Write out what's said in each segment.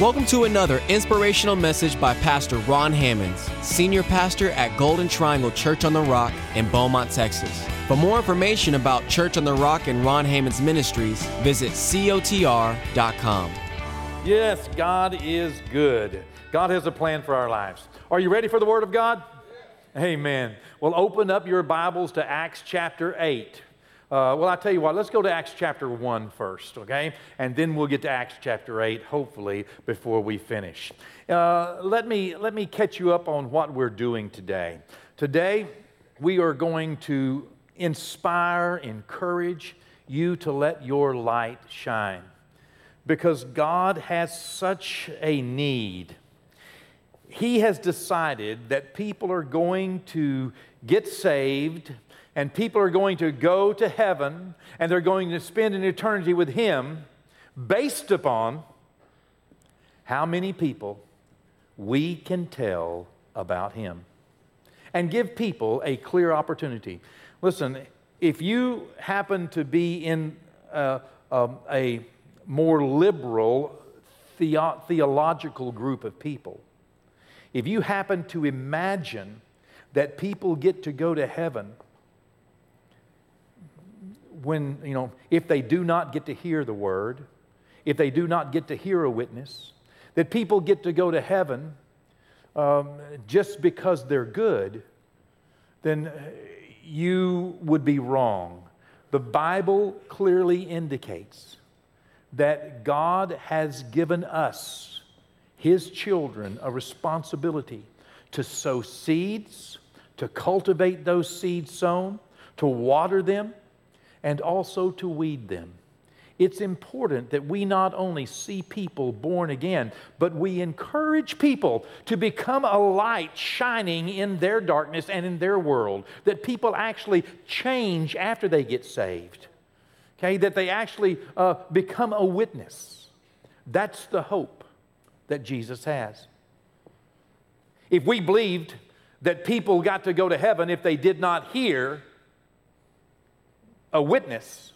Welcome to another inspirational message by Pastor Ron Hammonds, Senior Pastor at Golden Triangle Church on the Rock in Beaumont, Texas. For more information about Church on the Rock and Ron Hammonds Ministries, visit cotr.com. Yes, God is good. God has a plan for our lives. Are you ready for the Word of God? Amen. Well, open up your Bibles to Acts chapter 8. Uh, well, I tell you what, let's go to Acts chapter 1 first, okay? And then we'll get to Acts chapter 8, hopefully, before we finish. Uh, let, me, let me catch you up on what we're doing today. Today, we are going to inspire, encourage you to let your light shine. Because God has such a need. He has decided that people are going to get saved and people are going to go to heaven and they're going to spend an eternity with Him based upon how many people we can tell about Him and give people a clear opportunity. Listen, if you happen to be in a, a, a more liberal theo- theological group of people, if you happen to imagine that people get to go to heaven when, you know, if they do not get to hear the word, if they do not get to hear a witness, that people get to go to heaven um, just because they're good, then you would be wrong. The Bible clearly indicates that God has given us, His children, a responsibility to sow seeds, to cultivate those seeds sown, to water them, and also to weed them. It's important that we not only see people born again, but we encourage people to become a light shining in their darkness and in their world, that people actually change after they get saved, okay? That they actually uh, become a witness. That's the hope that Jesus has. If we believed that people got to go to heaven if they did not hear, a witness.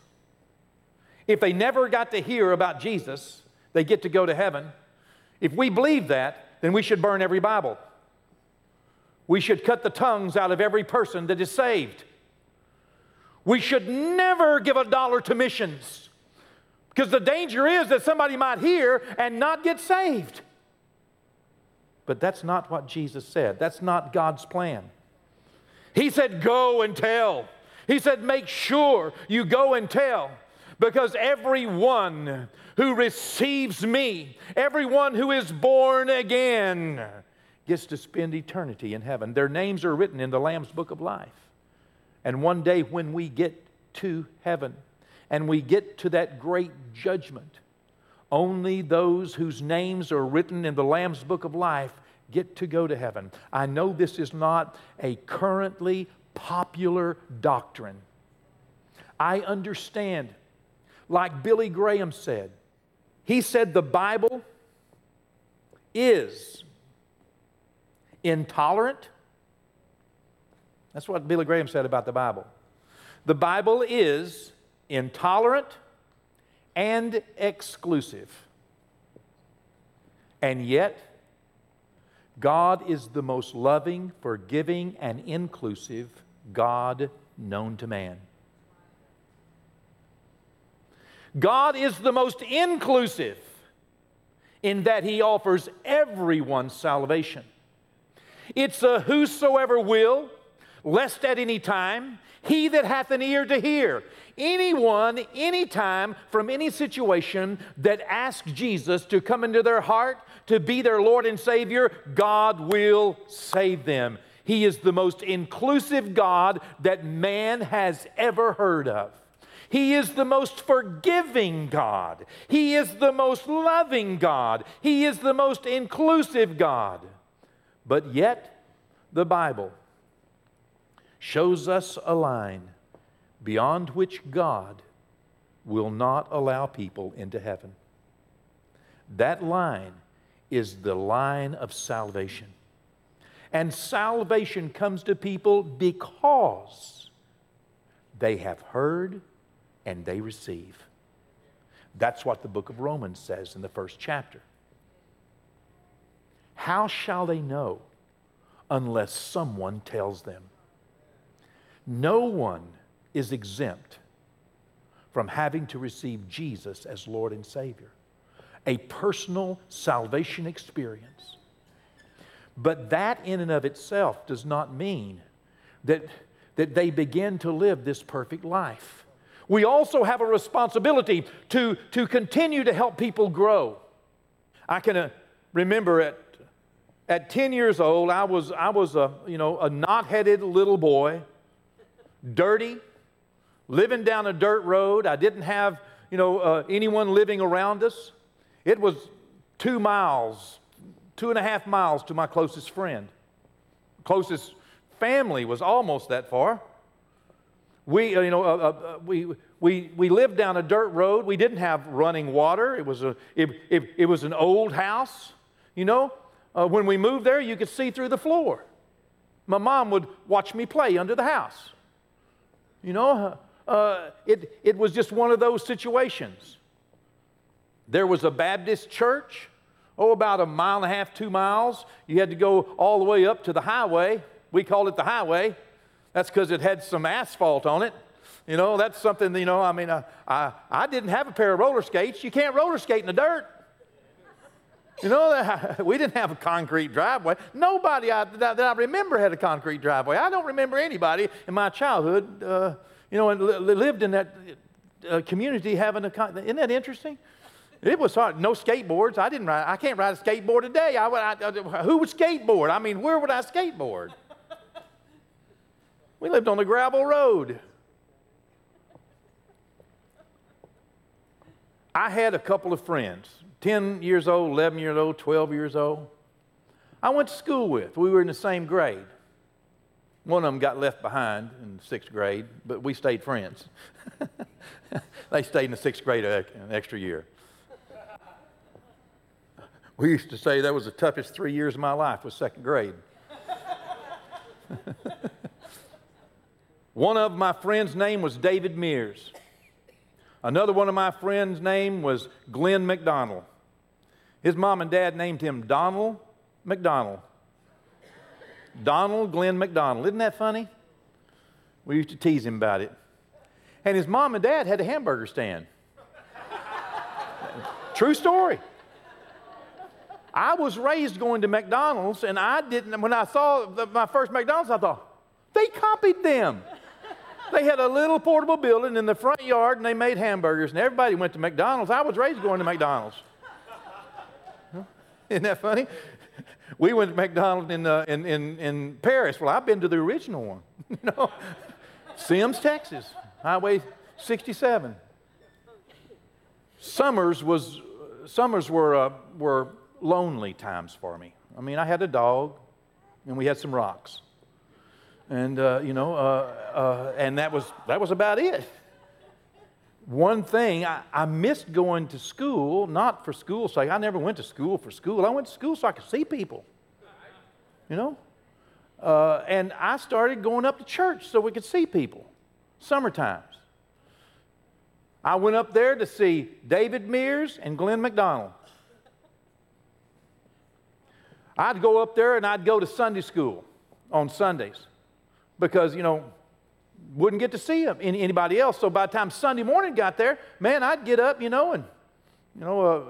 If they never got to hear about Jesus, they get to go to heaven. If we believe that, then we should burn every Bible. We should cut the tongues out of every person that is saved. We should never give a dollar to missions because the danger is that somebody might hear and not get saved. But that's not what Jesus said. That's not God's plan. He said, Go and tell. He said, Make sure you go and tell, because everyone who receives me, everyone who is born again, gets to spend eternity in heaven. Their names are written in the Lamb's book of life. And one day when we get to heaven and we get to that great judgment, only those whose names are written in the Lamb's book of life get to go to heaven. I know this is not a currently popular doctrine. I understand, like Billy Graham said, he said the Bible is intolerant. That's what Billy Graham said about the Bible. The Bible is intolerant and exclusive. And yet, God is the most loving, forgiving, and inclusive God known to man. God is the most inclusive in that he offers everyone salvation. It's a whosoever will, lest at any time, he that hath an ear to hear. Anyone, anytime, from any situation that asks Jesus to come into their heart, to be their Lord and Savior, God will save them. He is the most inclusive God that man has ever heard of. He is the most forgiving God. He is the most loving God. He is the most inclusive God. But yet, the Bible shows us a line beyond which God will not allow people into heaven. That line is the line of salvation. And salvation comes to people because they have heard and they receive. That's what the book of Romans says in the first chapter. How shall they know unless someone tells them? No one is exempt from having to receive Jesus as Lord and Savior, a personal salvation experience. But that in and of itself does not mean that, that they begin to live this perfect life. We also have a responsibility to, to continue to help people grow. I can uh, remember at, at 10 years old, I was, I was a, you know, a knot-headed little boy, dirty, living down a dirt road. I didn't have, you know, uh, anyone living around us. It was two miles, two and a half miles to my closest friend. Closest family was almost that far. We, uh, you know, uh, uh, uh, we, we, we lived down a dirt road. We didn't have running water. It was, a, it, it, it was an old house. You know, uh, when we moved there, you could see through the floor. My mom would watch me play under the house. You know, uh, it, it was just one of those situations. There was a Baptist church, oh, about a mile and a half, two miles. You had to go all the way up to the highway. We called it the highway. That's because it had some asphalt on it. You know, that's something, you know, I mean, uh, I, I didn't have a pair of roller skates. You can't roller skate in the dirt. You know, we didn't have a concrete driveway. Nobody I, that I remember had a concrete driveway. I don't remember anybody in my childhood, uh, you know, and lived in that uh, community having a. Con- Isn't that interesting? It was hard. No skateboards. I didn't ride. I can't ride a skateboard today. I, I, I, who would skateboard? I mean, where would I skateboard? We lived on a gravel road. I had a couple of friends, 10 years old, 11 years old, 12 years old. I went to school with. We were in the same grade. One of them got left behind in sixth grade, but we stayed friends. they stayed in the sixth grade an extra year. We used to say that was the toughest three years of my life was second grade. one of my friends' name was David Mears. Another one of my friends' name was Glenn McDonald. His mom and dad named him Donald McDonald. Donald Glenn McDonald. Isn't that funny? We used to tease him about it. And his mom and dad had a hamburger stand. True story. I was raised going to McDonald's, and I didn't, when I saw the, my first McDonald's, I thought, they copied them. they had a little portable building in the front yard, and they made hamburgers, and everybody went to McDonald's. I was raised going to McDonald's. Isn't that funny? We went to McDonald's in, uh, in, in, in Paris. Well, I've been to the original one. you know, Simms, Texas, Highway 67. Summers was summers were uh, were lonely times for me. I mean, I had a dog, and we had some rocks, and uh, you know, uh, uh, and that was that was about it. One thing I, I, missed going to school, not for school's sake. I never went to school for school. I went to school so I could see people. You know, uh, and I started going up to church so we could see people. Summer times. I went up there to see David Mears and Glenn McDonald. I'd go up there and I'd go to Sunday school on Sundays because, you know, wouldn't get to see anybody else. So by the time Sunday morning got there, man, I'd get up, you know, and, you know, uh,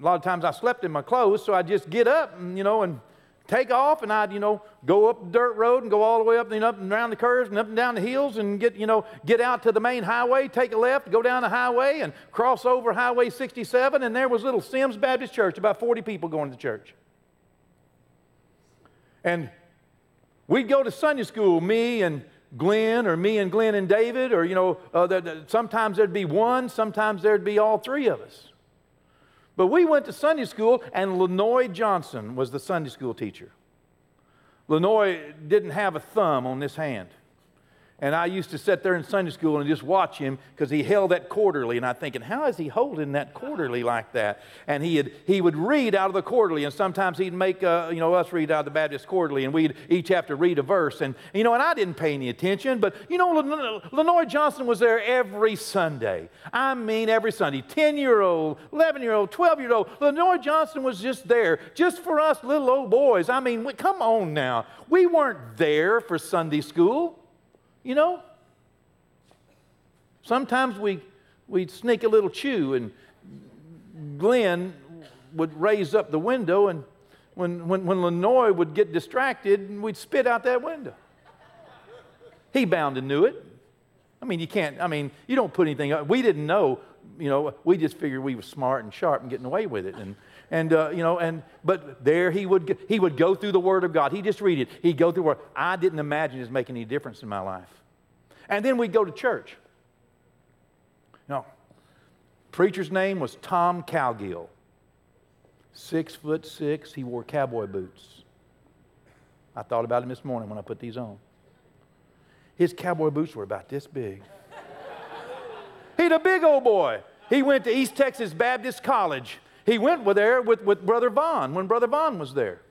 a lot of times I slept in my clothes, so I'd just get up and, you know, and take off and I'd, you know, go up the dirt road and go all the way up and up and around the curves and up and down the hills and get, you know, get out to the main highway, take a left, go down the highway and cross over Highway 67 and there was little Simms Baptist Church, about 40 people going to church. And we'd go to Sunday school, me and Glenn, or me and Glenn and David, or, you know, uh, sometimes there'd be one, sometimes there'd be all three of us. But we went to Sunday school, and Lenoy Johnson was the Sunday school teacher. Lenoy didn't have a thumb on this hand. And I used to sit there in Sunday school and just watch him because he held that quarterly. And I'm thinking, how is he holding that quarterly like that? And he, he would read out of the quarterly. And sometimes he'd make, uh, you know, us read out of the Baptist quarterly. And we'd each have to read a verse. And, you know, and I didn't pay any attention. But, you know, Lenoy Johnson was there every Sunday. I mean, every Sunday. 10 year old, 11 year old, 12 year old. Lenoy Johnson was just there, just for us little old boys. I mean, come on now. We weren't there for Sunday school. You know? Sometimes we, we'd sneak a little chew, and Glenn would raise up the window, and when, when, when Lenoy would get distracted, we'd spit out that window. He bound and knew it. I mean, you can't, I mean, you don't put anything up. We didn't know, you know, we just figured we were smart and sharp and getting away with it. And, and uh, you know, and, but there he would, he would go through the Word of God. He just read it. He'd go through Word. I didn't imagine it making any difference in my life. And then we'd go to church. No. Preacher's name was Tom Cowgill. Six foot six, he wore cowboy boots. I thought about him this morning when I put these on. His cowboy boots were about this big. He's a big old boy. He went to East Texas Baptist College. He went with there with, with Brother Vaughn when Brother Vaughn was there.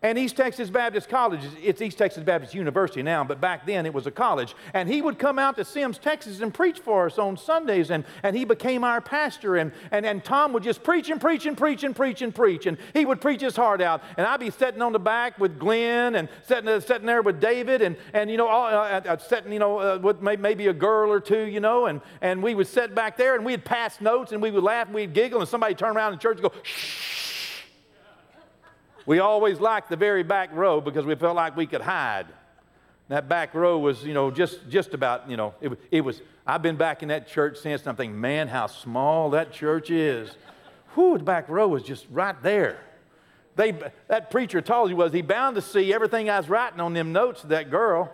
And East Texas Baptist College, it's East Texas Baptist University now, but back then it was a college. And he would come out to Simms, Texas and preach for us on Sundays. And, and he became our pastor. And, and, and Tom would just preach and preach and preach and preach and preach. And he would preach his heart out. And I'd be sitting on the back with Glenn and sitting, uh, sitting there with David and, and you know, all, uh, uh, sitting, you know, uh, with maybe a girl or two, you know. And, and we would sit back there and we'd pass notes and we would laugh and we'd giggle. And somebody turn around in church and go, shh. We always liked the very back row because we felt like we could hide. That back row was, you know, just, just about, you know, it, it was, I've been back in that church since, and I'm thinking, man, how small that church is. Whew, the back row was just right there. They, that preacher told you was he bound to see everything I was writing on them notes to that girl.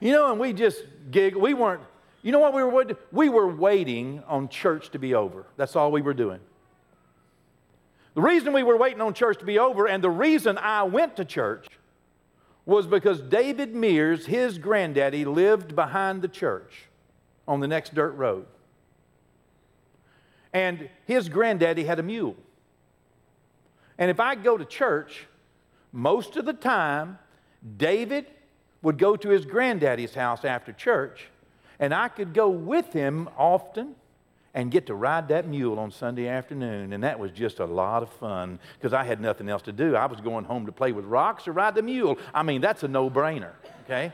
You know, and we just giggled. We weren't, you know what we were We were waiting on church to be over. That's all we were doing. The reason we were waiting on church to be over and the reason I went to church was because David Mears, his granddaddy, lived behind the church on the next dirt road. And his granddaddy had a mule. And if I go to church, most of the time, David would go to his granddaddy's house after church, and I could go with him often and get to ride that mule on Sunday afternoon. And that was just a lot of fun because I had nothing else to do. I was going home to play with rocks or ride the mule. I mean, that's a no brainer, okay?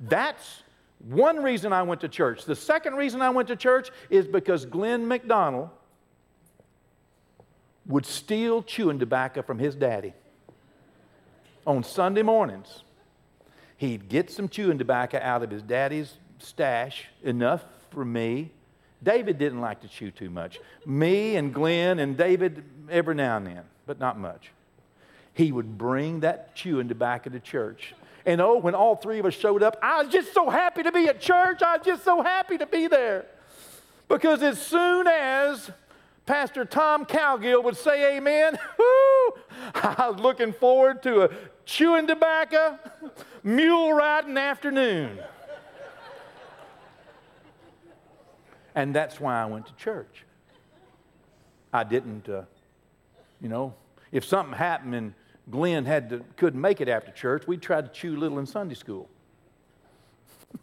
that's one reason I went to church. The second reason I went to church is because Glenn McDonald would steal chewing tobacco from his daddy on Sunday mornings. He'd get some chewing tobacco out of his daddy's stash, enough for me. David didn't like to chew too much. Me and Glenn and David, every now and then, but not much. He would bring that chewing tobacco to church. And oh, when all three of us showed up, I was just so happy to be at church. I was just so happy to be there. Because as soon as Pastor Tom Cowgill would say amen, I was looking forward to a chewing tobacco, mule riding afternoon. And that's why I went to church. I didn't, uh, you know, if something happened and Glenn had to, couldn't make it after church, we'd try to chew little in Sunday school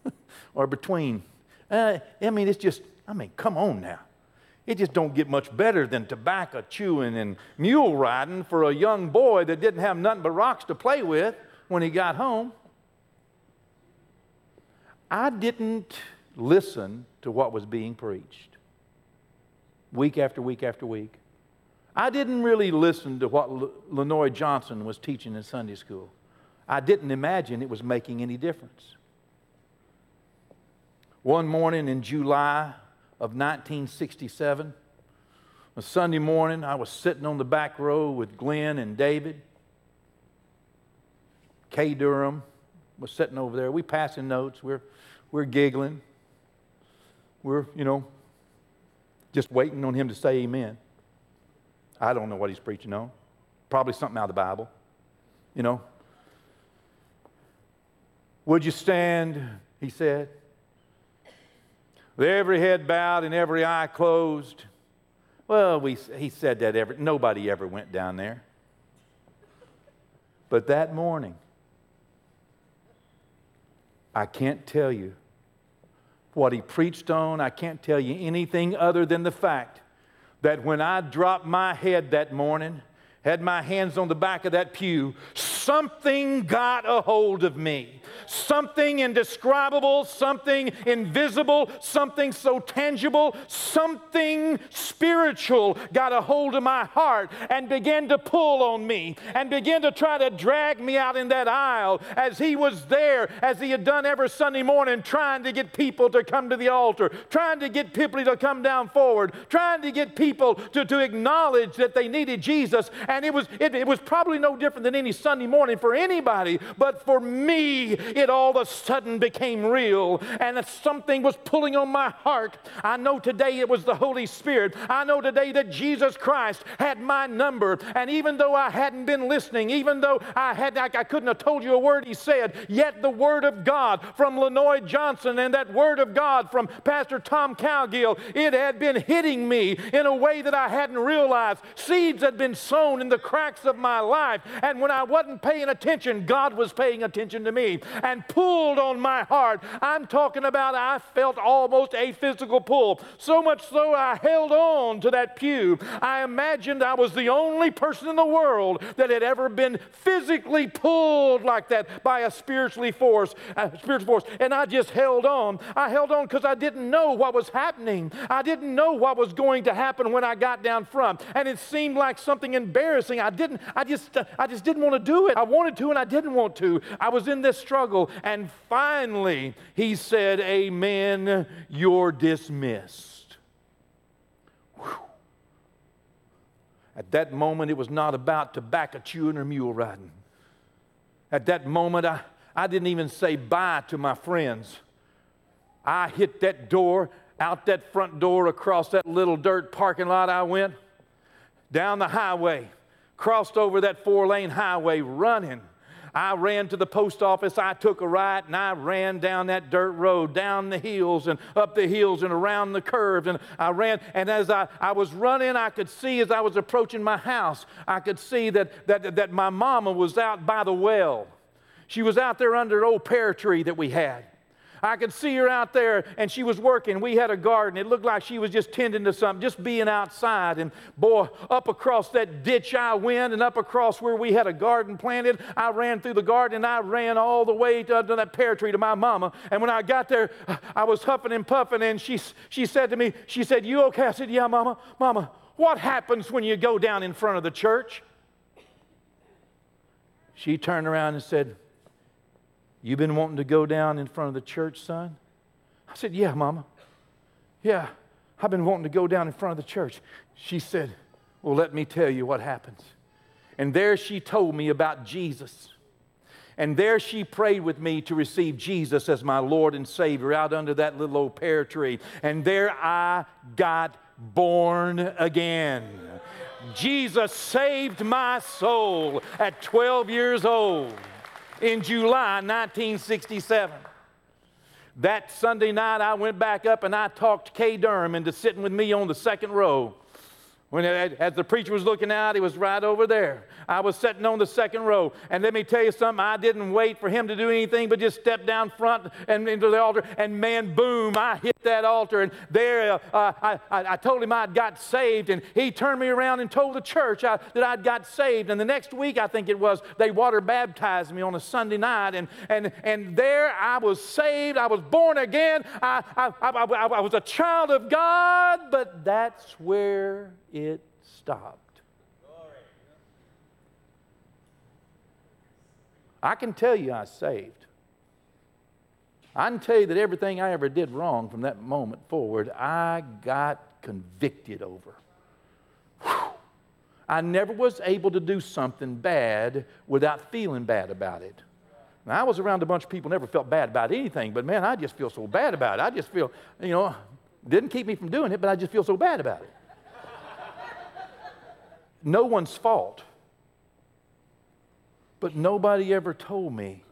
or between. Uh, I mean, it's just, I mean, come on now. It just don't get much better than tobacco chewing and mule riding for a young boy that didn't have nothing but rocks to play with when he got home. I didn't listen to what was being preached week after week after week. I didn't really listen to what Lenoy Johnson was teaching in Sunday school. I didn't imagine it was making any difference. One morning in July of 1967, a Sunday morning, I was sitting on the back row with Glenn and David. Kay Durham was sitting over there. We passing notes. We're, we're giggling. We're, you know, just waiting on him to say amen. I don't know what he's preaching on. Probably something out of the Bible, you know. Would you stand? He said. With every head bowed and every eye closed. Well, we, he said that every, nobody ever went down there. But that morning, I can't tell you what he preached on. I can't tell you anything other than the fact that when I dropped my head that morning, had my hands on the back of that pew, something got a hold of me something indescribable, something invisible, something so tangible, something spiritual got a hold of my heart and began to pull on me and began to try to drag me out in that aisle as he was there, as he had done every Sunday morning, trying to get people to come to the altar, trying to get people to come down forward, trying to get people to, to acknowledge that they needed Jesus. And it was, it, it was probably no different than any Sunday morning for anybody, but for me, it all of a sudden became real and something was pulling on my heart. I know today it was the Holy Spirit. I know today that Jesus Christ had my number. And even though I hadn't been listening, even though I, had, I, I couldn't have told you a word he said, yet the Word of God from Lenoy Johnson and that Word of God from Pastor Tom Cowgill, it had been hitting me in a way that I hadn't realized. Seeds had been sown in the cracks of my life. And when I wasn't paying attention, God was paying attention to me and pulled on my heart. I'm talking about I felt almost a physical pull. So much so I held on to that pew. I imagined I was the only person in the world that had ever been physically pulled like that by a spiritually force, a spiritual force. And I just held on. I held on because I didn't know what was happening. I didn't know what was going to happen when I got down front. And it seemed like something embarrassing. I didn't, I just, I just didn't want to do it. I wanted to and I didn't want to. I was in this struggle. And finally, he said, Amen, you're dismissed. Whew. At that moment, it was not about tobacco chewing or mule riding. At that moment, I, I didn't even say bye to my friends. I hit that door, out that front door, across that little dirt parking lot I went, down the highway, crossed over that four lane highway, running I ran to the post office, I took a right, and I ran down that dirt road, down the hills and up the hills and around the curves. And I ran, and as I, I was running, I could see as I was approaching my house, I could see that, that, that my mama was out by the well. She was out there under an old pear tree that we had. I could see her out there and she was working. We had a garden. It looked like she was just tending to something, just being outside. And boy, up across that ditch I went and up across where we had a garden planted. I ran through the garden and I ran all the way to, to that pear tree to my mama. And when I got there, I was huffing and puffing and she, she said to me, she said, you okay? I said, yeah, mama. Mama, what happens when you go down in front of the church? She turned around and said, you been wanting to go down in front of the church, son? I said, Yeah, Mama. Yeah, I've been wanting to go down in front of the church. She said, Well, let me tell you what happens. And there she told me about Jesus. And there she prayed with me to receive Jesus as my Lord and Savior out under that little old pear tree. And there I got born again. Jesus saved my soul at 12 years old in July 1967. That Sunday night, I went back up and I talked Kay Durham into sitting with me on the second row. When, as the preacher was looking out, he was right over there. I was sitting on the second row. And let me tell you something, I didn't wait for him to do anything but just step down front and into the altar. And man, boom, I hit that altar. And there, uh, I, I, I, told him I'd got saved. And he turned me around and told the church I, that I'd got saved. And the next week, I think it was, they water baptized me on a Sunday night. And, and, and there I was saved. I was born again. I, I, I, I was a child of God. But that's where it stopped. I can tell you I saved. I can tell you that everything I ever did wrong from that moment forward, I got convicted over. I never was able to do something bad without feeling bad about it. Now, I was around a bunch of people never felt bad about anything, but man, I just feel so bad about it. I just feel, you know, didn't keep me from doing it, but I just feel so bad about it no one's fault. But nobody ever told me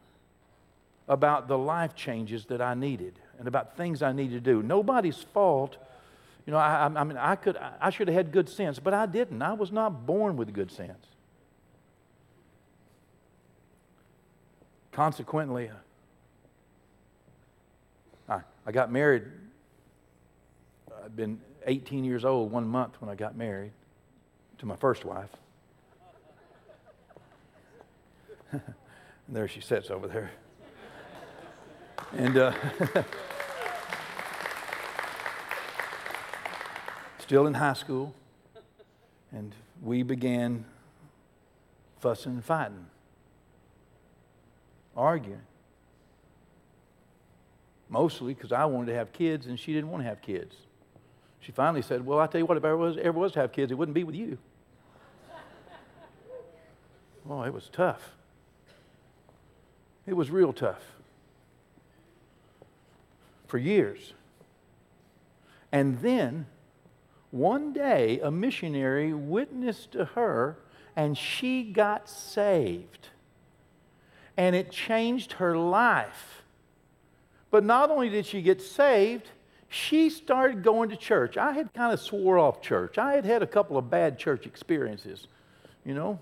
about the life changes that I needed and about things I needed to do. Nobody's fault. You know, I, I mean, I, could, I should have had good sense, but I didn't. I was not born with good sense. Consequently, I, I got married. I'd been 18 years old one month when I got married to my first wife. and there she sits over there. And uh, still in high school, and we began fussing and fighting, arguing. Mostly because I wanted to have kids and she didn't want to have kids. She finally said, Well, I tell you what, if I ever was to have kids, it wouldn't be with you. Oh, it was tough. It was real tough for years. And then one day, a missionary witnessed to her and she got saved. And it changed her life. But not only did she get saved, she started going to church. I had kind of swore off church. I had had a couple of bad church experiences, you know.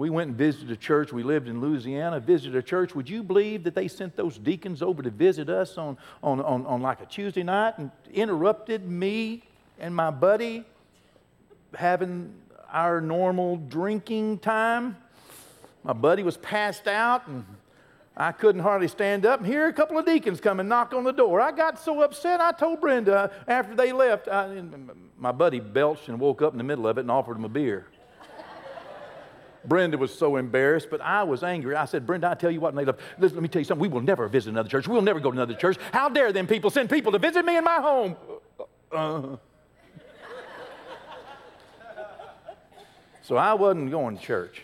We went and visited a church. We lived in Louisiana, visited a church. Would you believe that they sent those deacons over to visit us on, on, on, on like a Tuesday night and interrupted me and my buddy having our normal drinking time? My buddy was passed out and I couldn't hardly stand up. And here a couple of deacons come and knock on the door. I got so upset, I told Brenda after they left. I, my buddy belched and woke up in the middle of it and offered him a beer. Brenda was so embarrassed, but I was angry. I said, Brenda, I tell you what, and they listen, let me tell you something. We will never visit another church. We'll never go to another church. How dare them people send people to visit me in my home? Uh, so I wasn't going to church.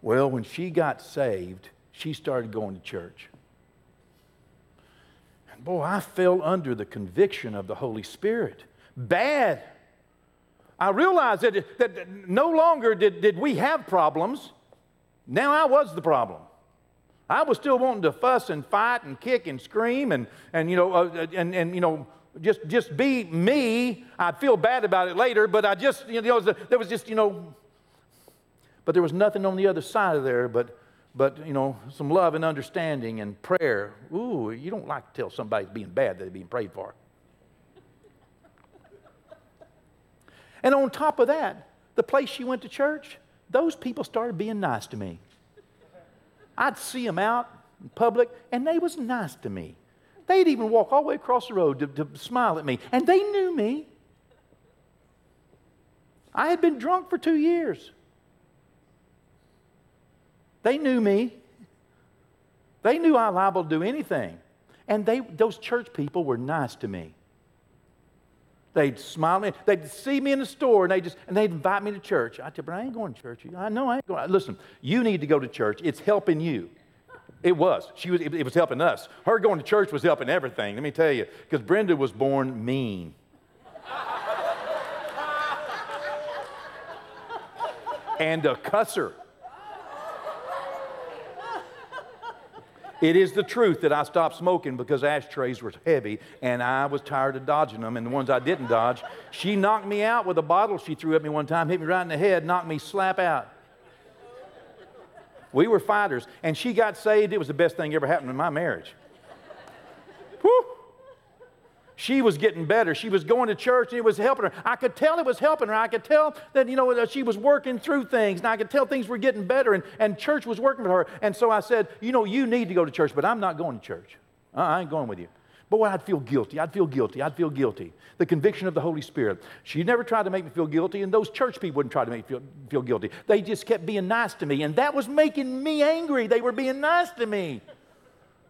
Well, when she got saved, she started going to church. And boy, I fell under the conviction of the Holy Spirit. Bad. I realized that, that no longer did, did we have problems. Now I was the problem. I was still wanting to fuss and fight and kick and scream and, and you know, uh, and, and, you know, just, just be me. I'd feel bad about it later, but I just, you know, there was just, you know, but there was nothing on the other side of there but, but you know, some love and understanding and prayer. Ooh, you don't like to tell somebody's being bad that they're being prayed for. And on top of that, the place she went to church, those people started being nice to me. I'd see them out in public, and they was nice to me. They'd even walk all the way across the road to, to smile at me, and they knew me. I had been drunk for two years. They knew me. They knew I liable to do anything. And they, those church people were nice to me. They'd smile at me. They'd see me in the store and they just and they'd invite me to church. I said, but I ain't going to church. I know I ain't going. Listen, you need to go to church. It's helping you. It was. She was. It was helping us. Her going to church was helping everything. Let me tell you, because Brenda was born mean. and a cusser. It is the truth that I stopped smoking because ashtrays were heavy and I was tired of dodging them. And the ones I didn't dodge, she knocked me out with a bottle she threw at me one time, hit me right in the head, knocked me slap out. We were fighters, and she got saved. It was the best thing ever happened in my marriage. Whew. She was getting better. She was going to church and it was helping her. I could tell it was helping her. I could tell that, you know, she was working through things and I could tell things were getting better and, and church was working for her. And so I said, you know, you need to go to church, but I'm not going to church. Uh, I ain't going with you. Boy, I'd feel guilty. I'd feel guilty. I'd feel guilty. The conviction of the Holy Spirit. She never tried to make me feel guilty, and those church people wouldn't try to make me feel, feel guilty. They just kept being nice to me, and that was making me angry. They were being nice to me.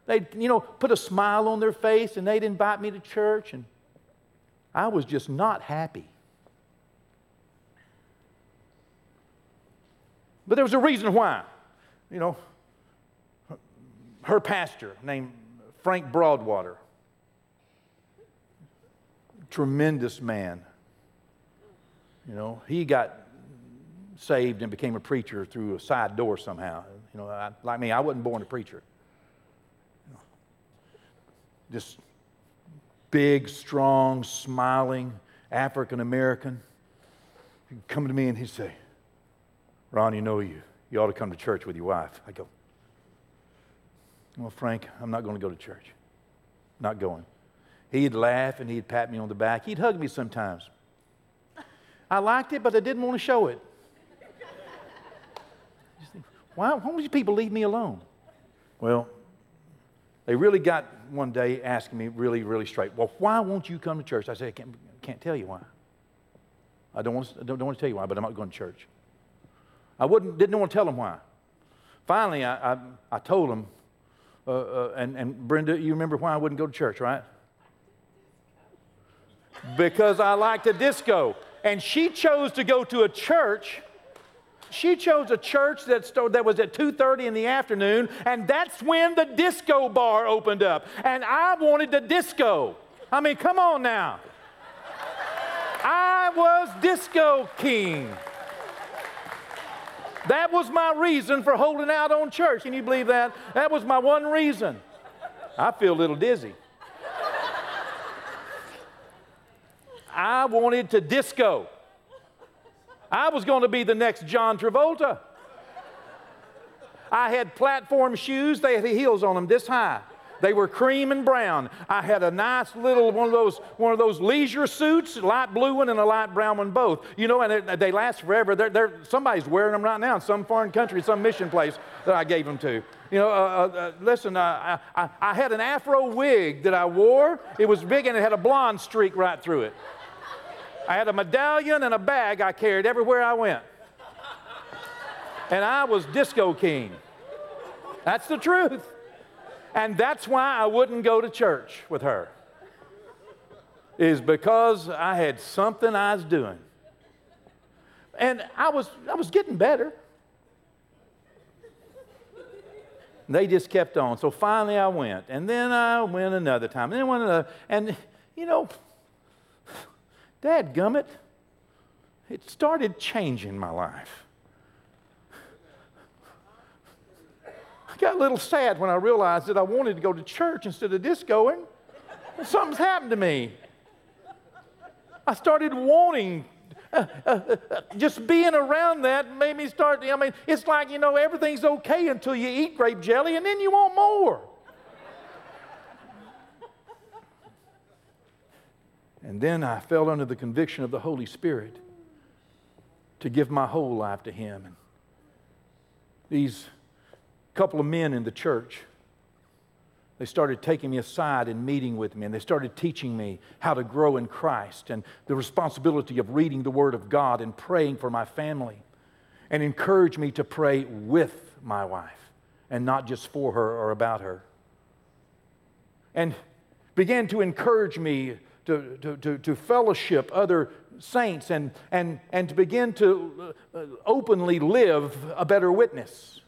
They'd, you know, put a smile on their face, and they'd invite me to church, and I was just not happy. But there was a reason why. You know, her pastor named Frank Broadwater, tremendous man. You know, he got saved and became a preacher through a side door somehow. You know, I, like me, I wasn't born a preacher. This big, strong, smiling African American. He'd come to me and he'd say, Ron, you know you. You ought to come to church with your wife. I go, Well, Frank, I'm not going to go to church. Not going. He'd laugh and he'd pat me on the back. He'd hug me sometimes. I liked it, but I didn't want to show it. Why, why don't you people leave me alone? Well, they really got one day asking me really, really straight, Well, why won't you come to church? I said, I can't, can't tell you why. I don't want, to, don't, don't want to tell you why, but I'm not going to church. I wouldn't, didn't want to tell them why. Finally, I, I, I told them, uh, uh, and, and Brenda, you remember why I wouldn't go to church, right? Because I liked a disco. And she chose to go to a church she chose a church that, that was at 2.30 in the afternoon and that's when the disco bar opened up and i wanted the disco i mean come on now i was disco king that was my reason for holding out on church. Can you believe that? That was my one reason. I feel a little dizzy. I wanted to disco. I was going to be the next John Travolta. I had platform shoes, they had heels on them this high. They were cream and brown. I had a nice little one of those one of those leisure suits, light blue one and a light brown one both. You know, and they, last forever. They're, they're, somebody's wearing them right now in some foreign country, some mission place that I gave them to. You know, uh, uh, uh listen, uh, I, I had an afro wig that I wore. It was big and it had a blonde streak right through it. I had a medallion and a bag I carried everywhere I went. And I was disco king. That's the truth. And that's why I wouldn't go to church with her. Is because I had something I was doing. And I was I was getting better. They just kept on. So finally I went. And then I went another time. And then went another. And you know, Dad gummit, it started changing my life. I got a little sad when I realized that I wanted to go to church instead of discoing. Something's happened to me. I started wanting, uh, uh, uh, just being around that made me start. I mean, it's like, you know, everything's okay until you eat grape jelly and then you want more. And then I fell under the conviction of the Holy Spirit to give my whole life to Him. And these couple of men in the church. They started taking me aside and meeting with me, and they started teaching me how to grow in Christ and the responsibility of reading the Word of God and praying for my family, and encouraged me to pray with my wife and not just for her or about her. And began to encourage me to, to, to, to fellowship other saints and, and, and to begin to uh, openly live a better witness.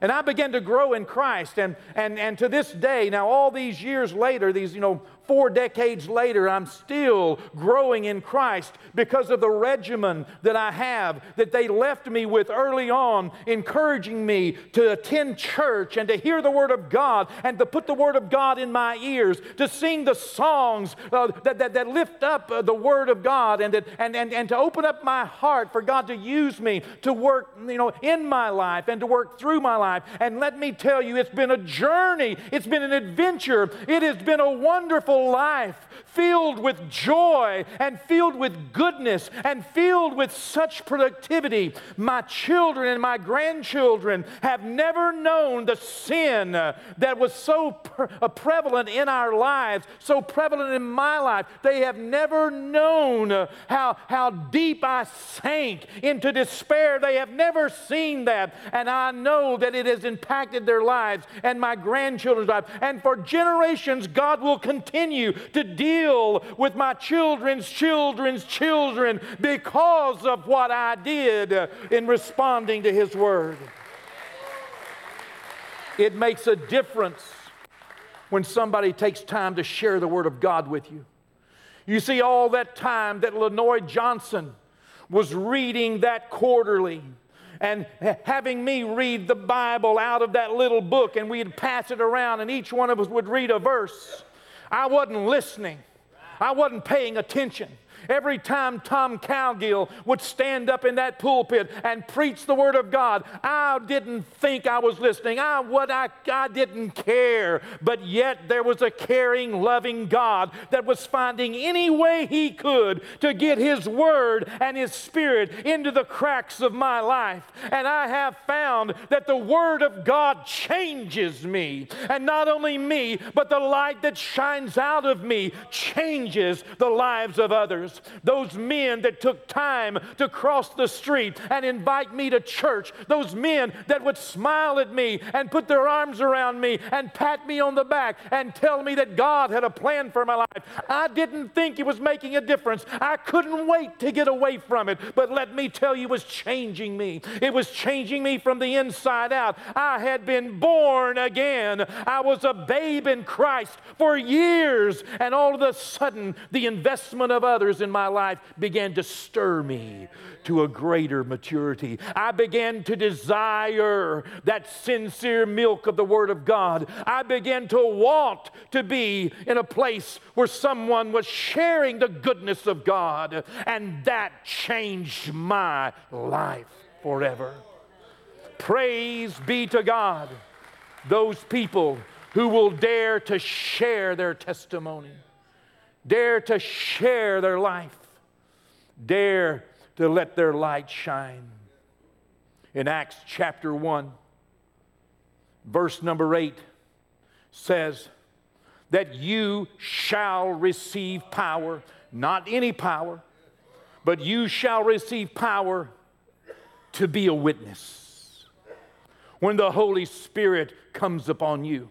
And I began to grow in Christ. And, and, and to this day, now all these years later, these, you know, four decades later, I'm still growing in Christ because of the regimen that I have that they left me with early on, encouraging me to attend church and to hear the Word of God and to put the Word of God in my ears, to sing the songs uh, that, that, that, lift up uh, the Word of God and, that, and, and, and to open up my heart for God to use me to work you know, in my life and to work through my life. And let me tell you, it's been a journey, it's been an adventure, it has been a wonderful life filled with joy and filled with goodness and filled with such productivity. My children and my grandchildren have never known the sin that was so pre- uh, prevalent in our lives, so prevalent in my life. They have never known how, how deep I sank into despair. They have never seen that. And I know that it has impacted their lives and my grandchildren's lives. And for generations, God will continue to deal with my children's children's children because of what I did in responding to His Word. It makes a difference when somebody takes time to share the Word of God with you. You see, all that time that Lenoy Johnson was reading that quarterly and having me read the Bible out of that little book, and we'd pass it around, and each one of us would read a verse. I wasn't listening, I wasn't paying attention. Every time Tom Cowgill would stand up in that pulpit and preach the Word of God, I didn't think I was listening. I, what I, I didn't care. But yet there was a caring, loving God that was finding any way He could to get His Word and His Spirit into the cracks of my life. And I have found that the Word of God changes me. And not only me, but the light that shines out of me changes the lives of others others, those men that took time to cross the street and invite me to church, those men that would smile at me and put their arms around me and pat me on the back and tell me that God had a plan for my life. I didn't think it was making a difference. I couldn't wait to get away from it. But let me tell you, it was changing me. It was changing me from the inside out. I had been born again. I was a babe in Christ for years. And all of a sudden, the investment of others in my life began to stir me to a greater maturity. I began to desire that sincere milk of the Word of God. I began to want to be in a place where someone was sharing the goodness of God, and that changed my life forever. Praise be to God, those people who will dare to share their testimony dare to share their life, dare to let their light shine. In Acts chapter 1, verse number 8 says that you shall receive power, not any power, but you shall receive power to be a witness when the Holy Spirit comes upon you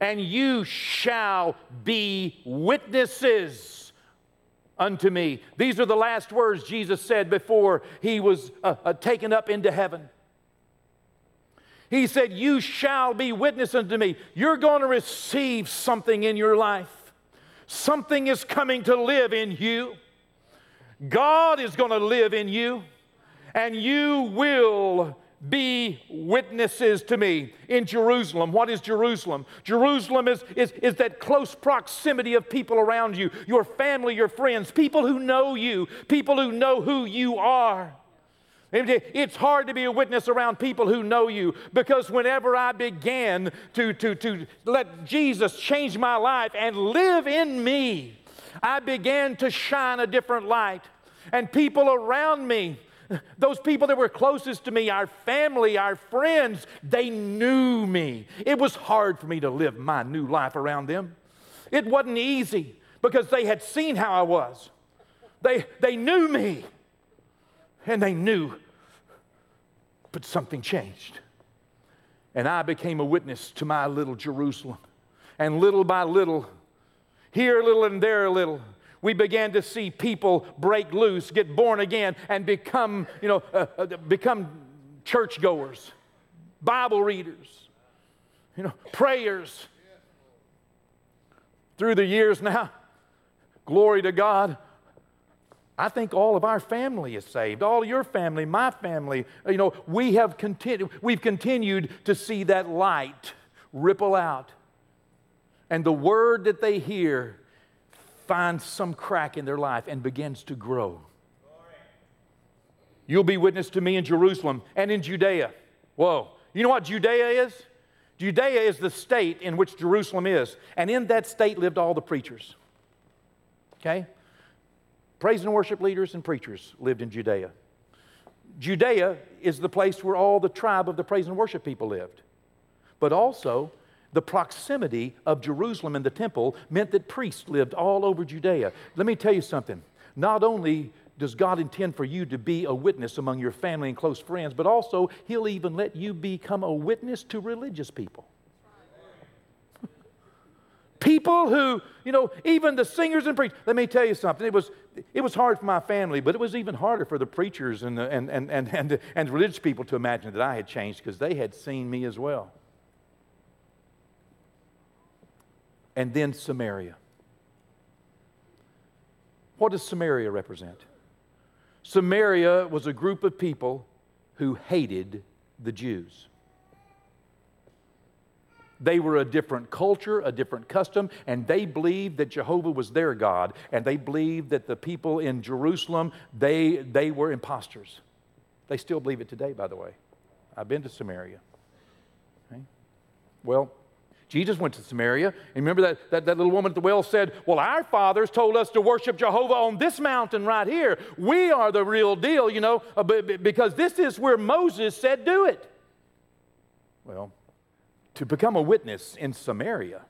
and you shall be witnesses unto me. These are the last words Jesus said before he was uh, uh, taken up into heaven. He said, You shall be witness unto me. You're going to receive something in your life. Something is coming to live in you. God is going to live in you, and you will be witnesses to me in Jerusalem. What is Jerusalem? Jerusalem is, is, is that close proximity of people around you, your family, your friends, people who know you, people who know who you are. It's hard to be a witness around people who know you because whenever I began to, to, to let Jesus change my life and live in me, I began to shine a different light. And people around me those people that were closest to me, our family, our friends, they knew me. It was hard for me to live my new life around them. It wasn't easy because they had seen how I was. They, they knew me and they knew, but something changed. And I became a witness to my little Jerusalem. And little by little, here a little and there a little, we began to see people break loose, get born again, and become, you know, uh, uh, become churchgoers, Bible readers, you know, prayers. Through the years now, glory to God. I think all of our family is saved. All your family, my family, you know, we have continued, we've continued to see that light ripple out. And the word that they hear finds some crack in their life and begins to grow. You'll be witness to me in Jerusalem and in Judea. Whoa. You know what Judea is? Judea is the state in which Jerusalem is. And in that state lived all the preachers. Okay? Praise and worship leaders and preachers lived in Judea. Judea is the place where all the tribe of the praise and worship people lived. But also, the proximity of Jerusalem and the temple meant that priests lived all over Judea. Let me tell you something. Not only does God intend for you to be a witness among your family and close friends, but also He'll even let you become a witness to religious people. people who, you know, even the singers and preachers. Let me tell you something. It was, it was hard for my family, but it was even harder for the preachers and, the, and, and, and, and, and religious people to imagine that I had changed because they had seen me as well. And then Samaria. What does Samaria represent? Samaria was a group of people who hated the Jews. They were a different culture, a different custom, and they believed that Jehovah was their God, and they believed that the people in Jerusalem, they, they were imposters. They still believe it today, by the way. I've been to Samaria. Okay? Well, Jesus went to Samaria. And remember that, that, that little woman at the well said, Well, our fathers told us to worship Jehovah on this mountain right here. We are the real deal, you know, uh, because this is where Moses said, Do it. Well, to become a witness in Samaria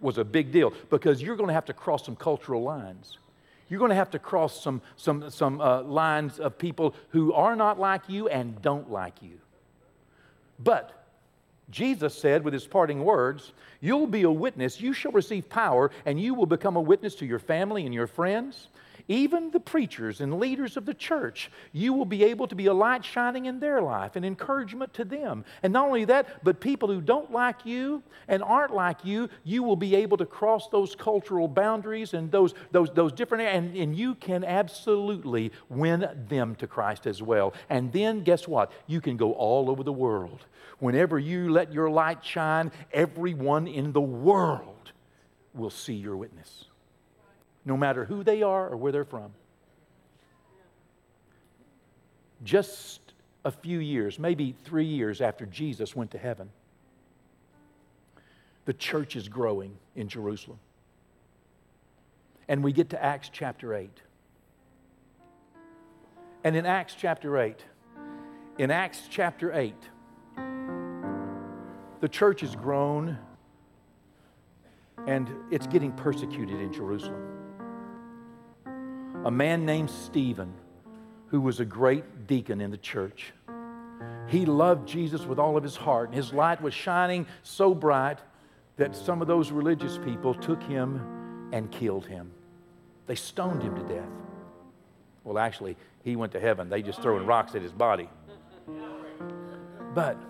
was a big deal because you're going to have to cross some cultural lines. You're going to have to cross some, some, some uh, lines of people who are not like you and don't like you. But Jesus said with his parting words, You'll be a witness, you shall receive power, and you will become a witness to your family and your friends even the preachers and leaders of the church, you will be able to be a light shining in their life and encouragement to them. And not only that, but people who don't like you and aren't like you, you will be able to cross those cultural boundaries and those, those, those different, and, and you can absolutely win them to Christ as well. And then guess what? You can go all over the world. Whenever you let your light shine, everyone in the world will see your witness no matter who they are or where they're from. Just a few years, maybe three years after Jesus went to heaven, the church is growing in Jerusalem. And we get to Acts chapter 8. And in Acts chapter 8, in Acts chapter 8, the church has grown and it's getting persecuted in Jerusalem a man named Stephen, who was a great deacon in the church. He loved Jesus with all of his heart, and his light was shining so bright that some of those religious people took him and killed him. They stoned him to death. Well, actually, he went to heaven. They just throwing rocks at his body. But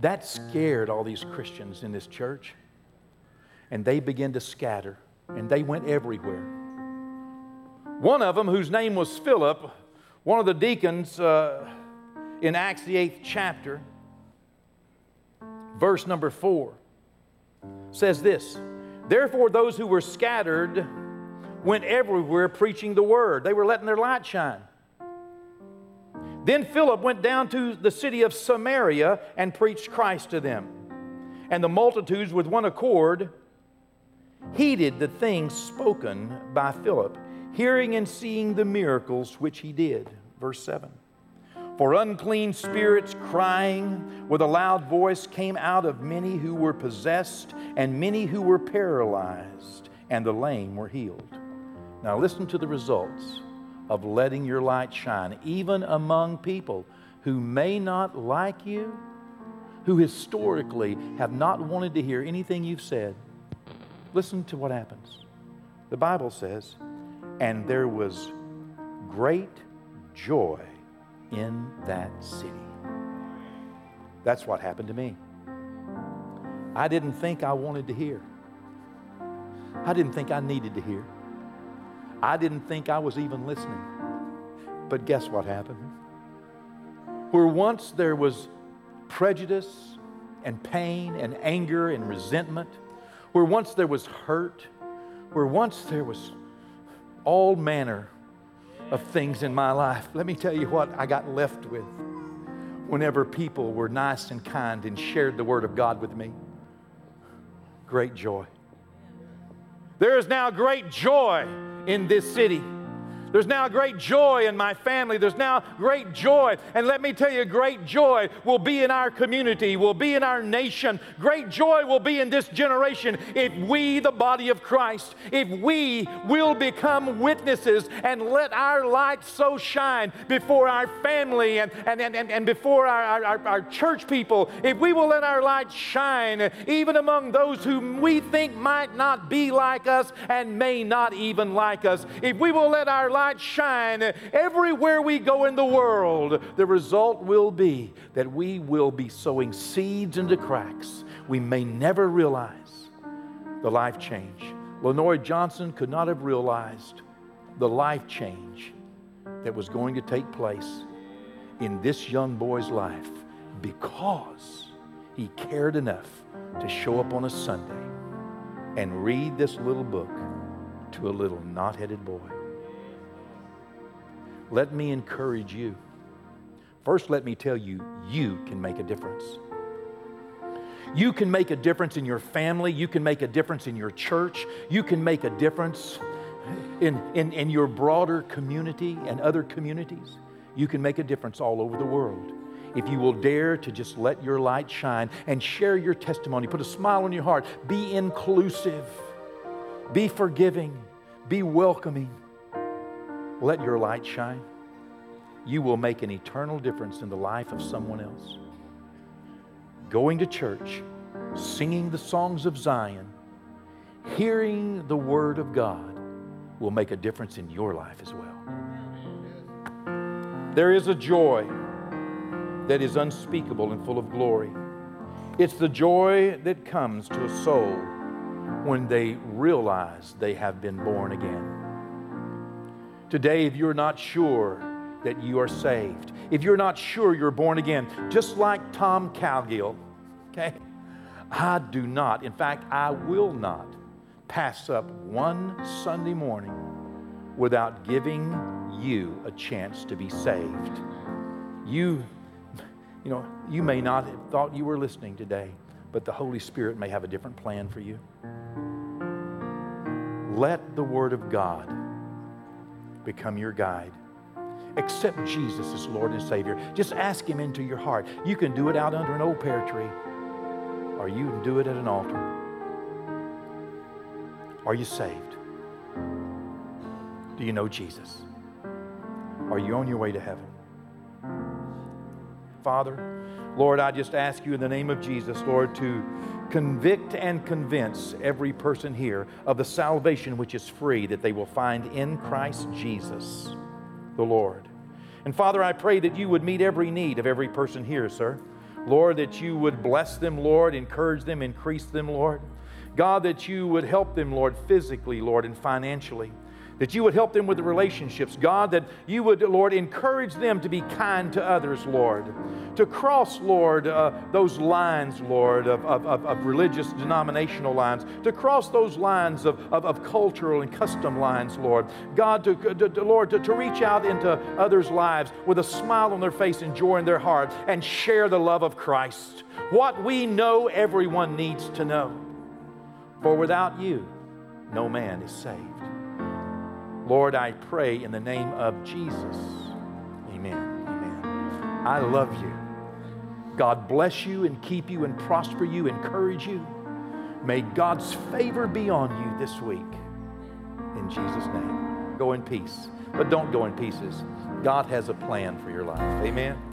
that scared all these Christians in this church, and they began to scatter, and they went everywhere. One of them, whose name was Philip, one of the deacons uh, in Acts, the eighth chapter, verse number four, says this Therefore, those who were scattered went everywhere preaching the word. They were letting their light shine. Then Philip went down to the city of Samaria and preached Christ to them. And the multitudes, with one accord, heeded the things spoken by Philip hearing and seeing the miracles which he did. Verse 7. For unclean spirits crying with a loud voice came out of many who were possessed, and many who were paralyzed, and the lame were healed. Now, listen to the results of letting your light shine, even among people who may not like you, who historically have not wanted to hear anything you've said. Listen to what happens. The Bible says, and there was great joy in that city. That's what happened to me. I didn't think I wanted to hear. I didn't think I needed to hear. I didn't think I was even listening. But guess what happened? Where once there was prejudice and pain and anger and resentment, where once there was hurt, where once there was all manner of things in my life. Let me tell you what I got left with whenever people were nice and kind and shared the Word of God with me. Great joy. There is now great joy in this city. There's now great joy in my family. There's now great joy. And let me tell you, great joy will be in our community, will be in our nation. Great joy will be in this generation if we, the body of Christ, if we will become witnesses and let our light so shine before our family and, and, and, and before our, our, our church people, if we will let our light shine even among those whom we think might not be like us and may not even like us, if we will let our light light shine everywhere we go in the world, the result will be that we will be sowing seeds into cracks we may never realize the life change. Lenore Johnson could not have realized the life change that was going to take place in this young boy's life because he cared enough to show up on a Sunday and read this little book to a little knot headed boy. Let me encourage you. First, let me tell you, you can make a difference. You can make a difference in your family. You can make a difference in your church. You can make a difference in, in, in your broader community and other communities. You can make a difference all over the world if you will dare to just let your light shine and share your testimony, put a smile on your heart, be inclusive, be forgiving, be welcoming, let your light shine, you will make an eternal difference in the life of someone else. Going to church, singing the songs of Zion, hearing the Word of God will make a difference in your life as well. There is a joy that is unspeakable and full of glory. It's the joy that comes to a soul when they realize they have been born again. Today, if you're not sure that you are saved, if you're not sure you're born again, just like Tom Calgill, okay, I do not, in fact, I will not pass up one Sunday morning without giving you a chance to be saved. You, you know, you may not have thought you were listening today, but the Holy Spirit may have a different plan for you. Let the Word of God become your guide. Accept Jesus as Lord and Savior. Just ask Him into your heart. You can do it out under an old pear tree, or you can do it at an altar. Are you saved? Do you know Jesus? Are you on your way to heaven? Father, Lord, I just ask you in the name of Jesus, Lord, to convict and convince every person here of the salvation which is free that they will find in Christ Jesus, the Lord. And Father, I pray that you would meet every need of every person here, sir. Lord, that you would bless them, Lord, encourage them, increase them, Lord. God, that you would help them, Lord, physically, Lord, and financially that you would help them with the relationships. God, that you would, Lord, encourage them to be kind to others, Lord. To cross, Lord, uh, those lines, Lord, of, of, of, religious denominational lines. To cross those lines of, of, of cultural and custom lines, Lord. God, to, to, to Lord, to, to reach out into others' lives with a smile on their face and joy in their heart and share the love of Christ. What we know everyone needs to know. For without you, no man is saved. Lord, I pray in the name of Jesus. Amen. Amen. I love you. God bless you and keep you and prosper you, encourage you. May God's favor be on you this week. In Jesus' name. Go in peace. But don't go in pieces. God has a plan for your life. Amen.